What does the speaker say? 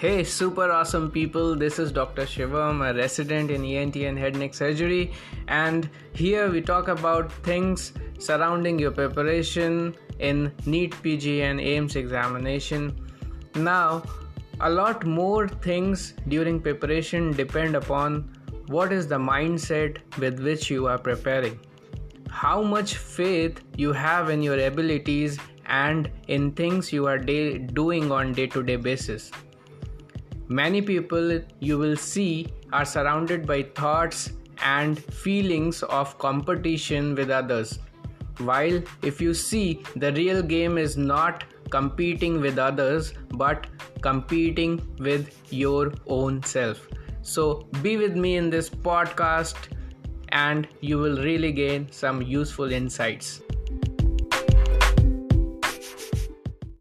Hey, super awesome people. This is Dr. Shivam, a resident in ENT and head neck surgery, and here we talk about things surrounding your preparation in NEET PG and AIIMS examination. Now, a lot more things during preparation depend upon what is the mindset with which you are preparing, how much faith you have in your abilities and in things you are day- doing on day to day basis Many people you will see are surrounded by thoughts and feelings of competition with others. While if you see the real game is not competing with others but competing with your own self. So be with me in this podcast and you will really gain some useful insights.